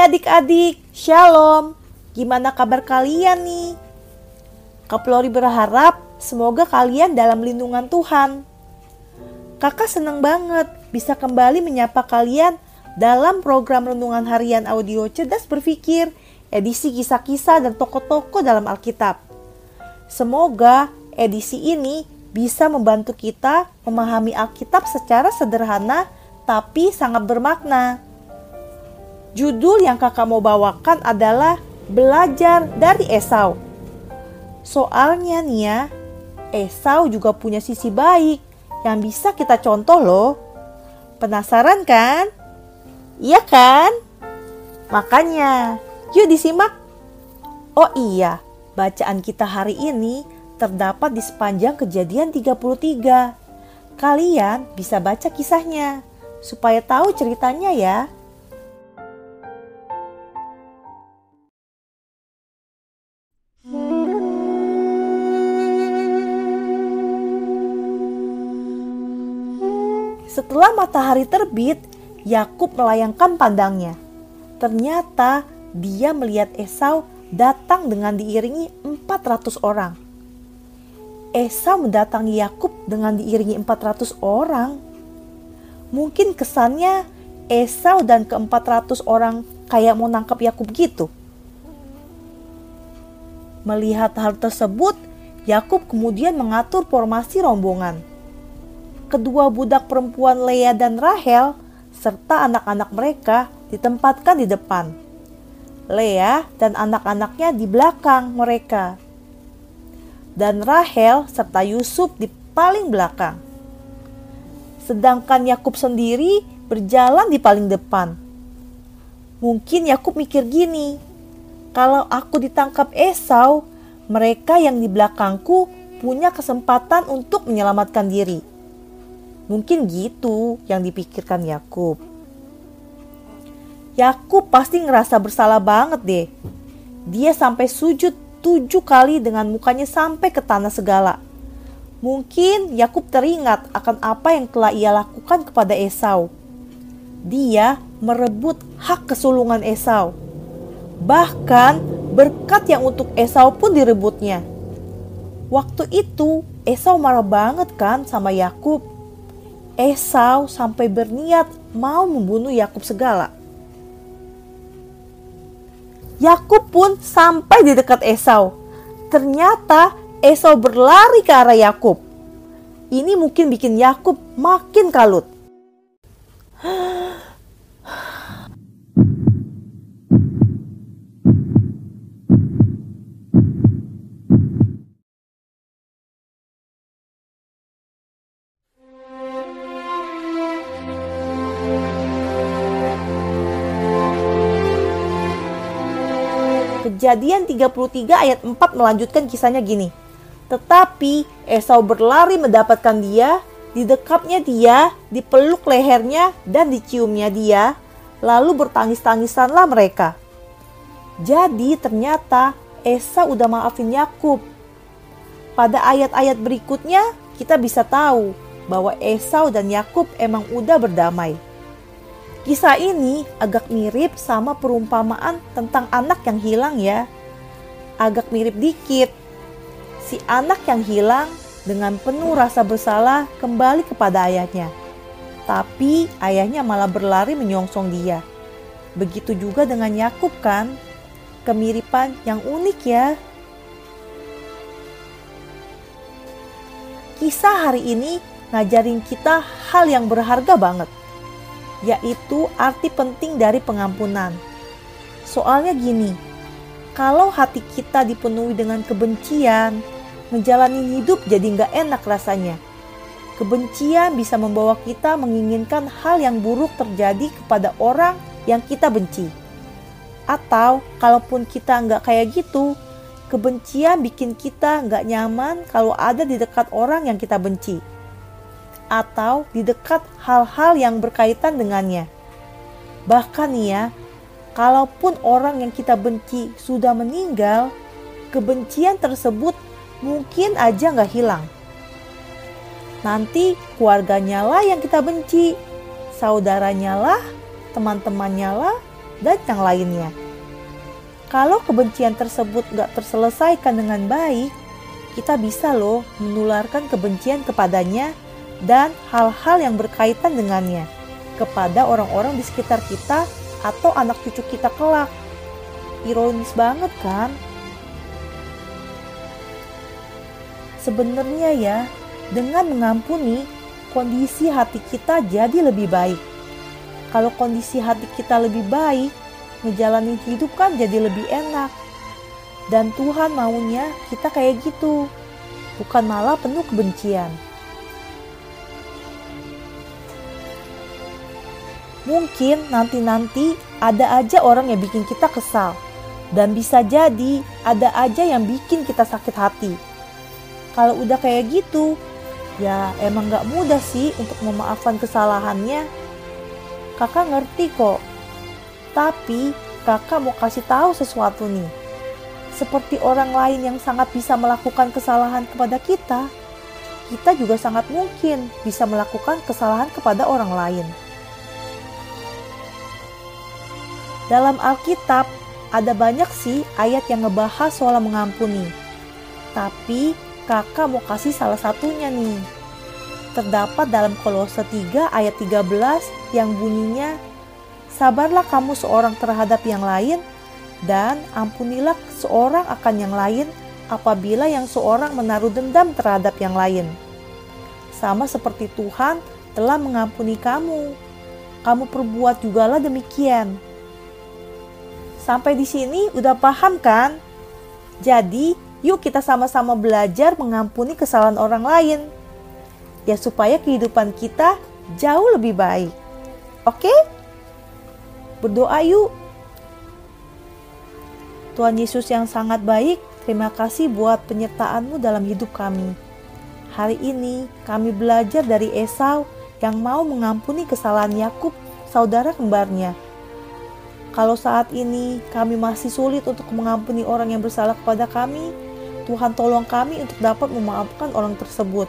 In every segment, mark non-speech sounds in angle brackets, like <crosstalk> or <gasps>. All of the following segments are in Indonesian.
Adik-adik, Shalom. Gimana kabar kalian nih? Kak Flori berharap semoga kalian dalam lindungan Tuhan. Kakak senang banget bisa kembali menyapa kalian dalam program Renungan Harian Audio Cerdas Berpikir, edisi kisah-kisah dan tokoh-tokoh dalam Alkitab. Semoga edisi ini bisa membantu kita memahami Alkitab secara sederhana tapi sangat bermakna. Judul yang kakak mau bawakan adalah Belajar dari Esau. Soalnya nih ya, Esau juga punya sisi baik yang bisa kita contoh loh. Penasaran kan? Iya kan? Makanya, yuk disimak. Oh iya, bacaan kita hari ini terdapat di sepanjang kejadian 33. Kalian bisa baca kisahnya supaya tahu ceritanya ya. Setelah matahari terbit, Yakub melayangkan pandangnya. Ternyata dia melihat Esau datang dengan diiringi 400 orang. Esau mendatangi Yakub dengan diiringi 400 orang. Mungkin kesannya Esau dan ke-400 orang kayak mau nangkap Yakub gitu. Melihat hal tersebut, Yakub kemudian mengatur formasi rombongan kedua budak perempuan Lea dan Rahel serta anak-anak mereka ditempatkan di depan. Lea dan anak-anaknya di belakang mereka. Dan Rahel serta Yusuf di paling belakang. Sedangkan Yakub sendiri berjalan di paling depan. Mungkin Yakub mikir gini, kalau aku ditangkap Esau, mereka yang di belakangku punya kesempatan untuk menyelamatkan diri. Mungkin gitu yang dipikirkan Yakub. Yakub pasti ngerasa bersalah banget deh. Dia sampai sujud tujuh kali dengan mukanya sampai ke tanah segala. Mungkin Yakub teringat akan apa yang telah ia lakukan kepada Esau. Dia merebut hak kesulungan Esau. Bahkan berkat yang untuk Esau pun direbutnya. Waktu itu Esau marah banget kan sama Yakub Esau sampai berniat mau membunuh Yakub segala. Yakub pun sampai di dekat Esau. Ternyata Esau berlari ke arah Yakub. Ini mungkin bikin Yakub makin kalut. <gasps> Kejadian 33 ayat 4 melanjutkan kisahnya gini. Tetapi Esau berlari mendapatkan dia, didekapnya dia, dipeluk lehernya dan diciumnya dia, lalu bertangis-tangisanlah mereka. Jadi ternyata Esau udah maafin Yakub. Pada ayat-ayat berikutnya kita bisa tahu bahwa Esau dan Yakub emang udah berdamai. Kisah ini agak mirip sama perumpamaan tentang anak yang hilang ya. Agak mirip dikit. Si anak yang hilang dengan penuh rasa bersalah kembali kepada ayahnya. Tapi ayahnya malah berlari menyongsong dia. Begitu juga dengan Yakub kan? Kemiripan yang unik ya. Kisah hari ini ngajarin kita hal yang berharga banget yaitu arti penting dari pengampunan. Soalnya gini, kalau hati kita dipenuhi dengan kebencian, menjalani hidup jadi nggak enak rasanya. Kebencian bisa membawa kita menginginkan hal yang buruk terjadi kepada orang yang kita benci. Atau kalaupun kita nggak kayak gitu, kebencian bikin kita nggak nyaman kalau ada di dekat orang yang kita benci atau di dekat hal-hal yang berkaitan dengannya. Bahkan ya, kalaupun orang yang kita benci sudah meninggal, kebencian tersebut mungkin aja nggak hilang. Nanti keluarganya lah yang kita benci, saudaranya lah, teman-temannya lah, dan yang lainnya. Kalau kebencian tersebut gak terselesaikan dengan baik, kita bisa loh menularkan kebencian kepadanya dan hal-hal yang berkaitan dengannya kepada orang-orang di sekitar kita atau anak cucu kita kelak. Ironis banget kan? Sebenarnya ya, dengan mengampuni, kondisi hati kita jadi lebih baik. Kalau kondisi hati kita lebih baik, ngejalanin hidup kan jadi lebih enak. Dan Tuhan maunya kita kayak gitu, bukan malah penuh kebencian. Mungkin nanti-nanti ada aja orang yang bikin kita kesal. Dan bisa jadi ada aja yang bikin kita sakit hati. Kalau udah kayak gitu, ya emang gak mudah sih untuk memaafkan kesalahannya. Kakak ngerti kok. Tapi kakak mau kasih tahu sesuatu nih. Seperti orang lain yang sangat bisa melakukan kesalahan kepada kita, kita juga sangat mungkin bisa melakukan kesalahan kepada orang lain. Dalam Alkitab, ada banyak sih ayat yang ngebahas soal mengampuni. Tapi kakak mau kasih salah satunya nih. Terdapat dalam Kolose 3 ayat 13 yang bunyinya, Sabarlah kamu seorang terhadap yang lain, dan ampunilah seorang akan yang lain apabila yang seorang menaruh dendam terhadap yang lain. Sama seperti Tuhan telah mengampuni kamu. Kamu perbuat jugalah demikian. Sampai di sini udah paham kan? Jadi, yuk kita sama-sama belajar mengampuni kesalahan orang lain. Ya supaya kehidupan kita jauh lebih baik. Oke? Berdoa yuk. Tuhan Yesus yang sangat baik, terima kasih buat penyertaanmu dalam hidup kami. Hari ini kami belajar dari Esau yang mau mengampuni kesalahan Yakub, saudara kembarnya kalau saat ini kami masih sulit untuk mengampuni orang yang bersalah kepada kami, Tuhan tolong kami untuk dapat memaafkan orang tersebut.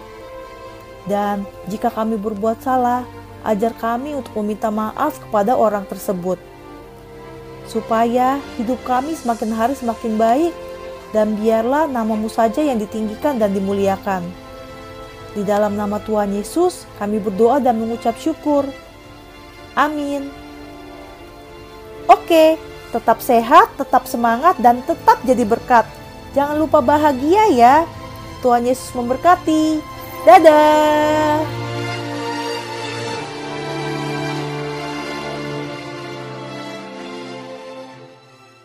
Dan jika kami berbuat salah, ajar kami untuk meminta maaf kepada orang tersebut. Supaya hidup kami semakin hari semakin baik dan biarlah namamu saja yang ditinggikan dan dimuliakan. Di dalam nama Tuhan Yesus, kami berdoa dan mengucap syukur. Amin. Oke, tetap sehat, tetap semangat, dan tetap jadi berkat. Jangan lupa bahagia ya. Tuhan Yesus memberkati. Dadah.